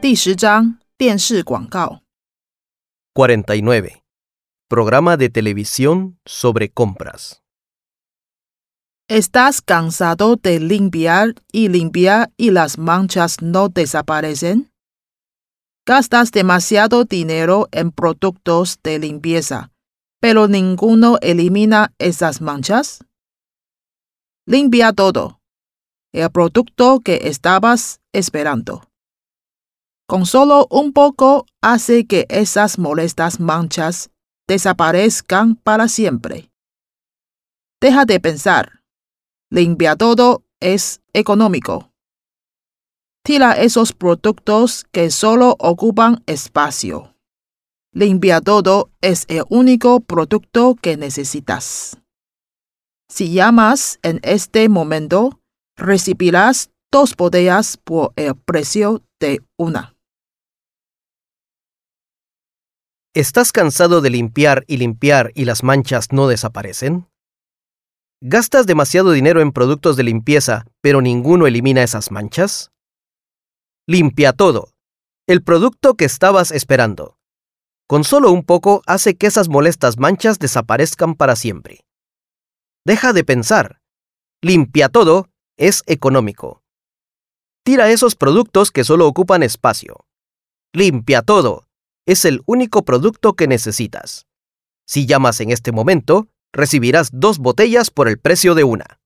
第十章电视广告。 49. Programa de televisión sobre compras. ¿Estás cansado de limpiar y limpiar y las manchas no desaparecen? Gastas demasiado dinero en productos de limpieza, pero ninguno elimina esas manchas. Limpia todo. El producto que estabas esperando. Con solo un poco hace que esas molestas manchas desaparezcan para siempre. Deja de pensar. Limpia todo es económico. Tira esos productos que solo ocupan espacio. Limpia todo es el único producto que necesitas. Si llamas en este momento, recibirás dos botellas por el precio de una. ¿Estás cansado de limpiar y limpiar y las manchas no desaparecen? ¿Gastas demasiado dinero en productos de limpieza, pero ninguno elimina esas manchas? Limpia todo. El producto que estabas esperando. Con solo un poco hace que esas molestas manchas desaparezcan para siempre. Deja de pensar. Limpia todo es económico. Tira esos productos que solo ocupan espacio. Limpia todo es el único producto que necesitas. Si llamas en este momento, recibirás dos botellas por el precio de una.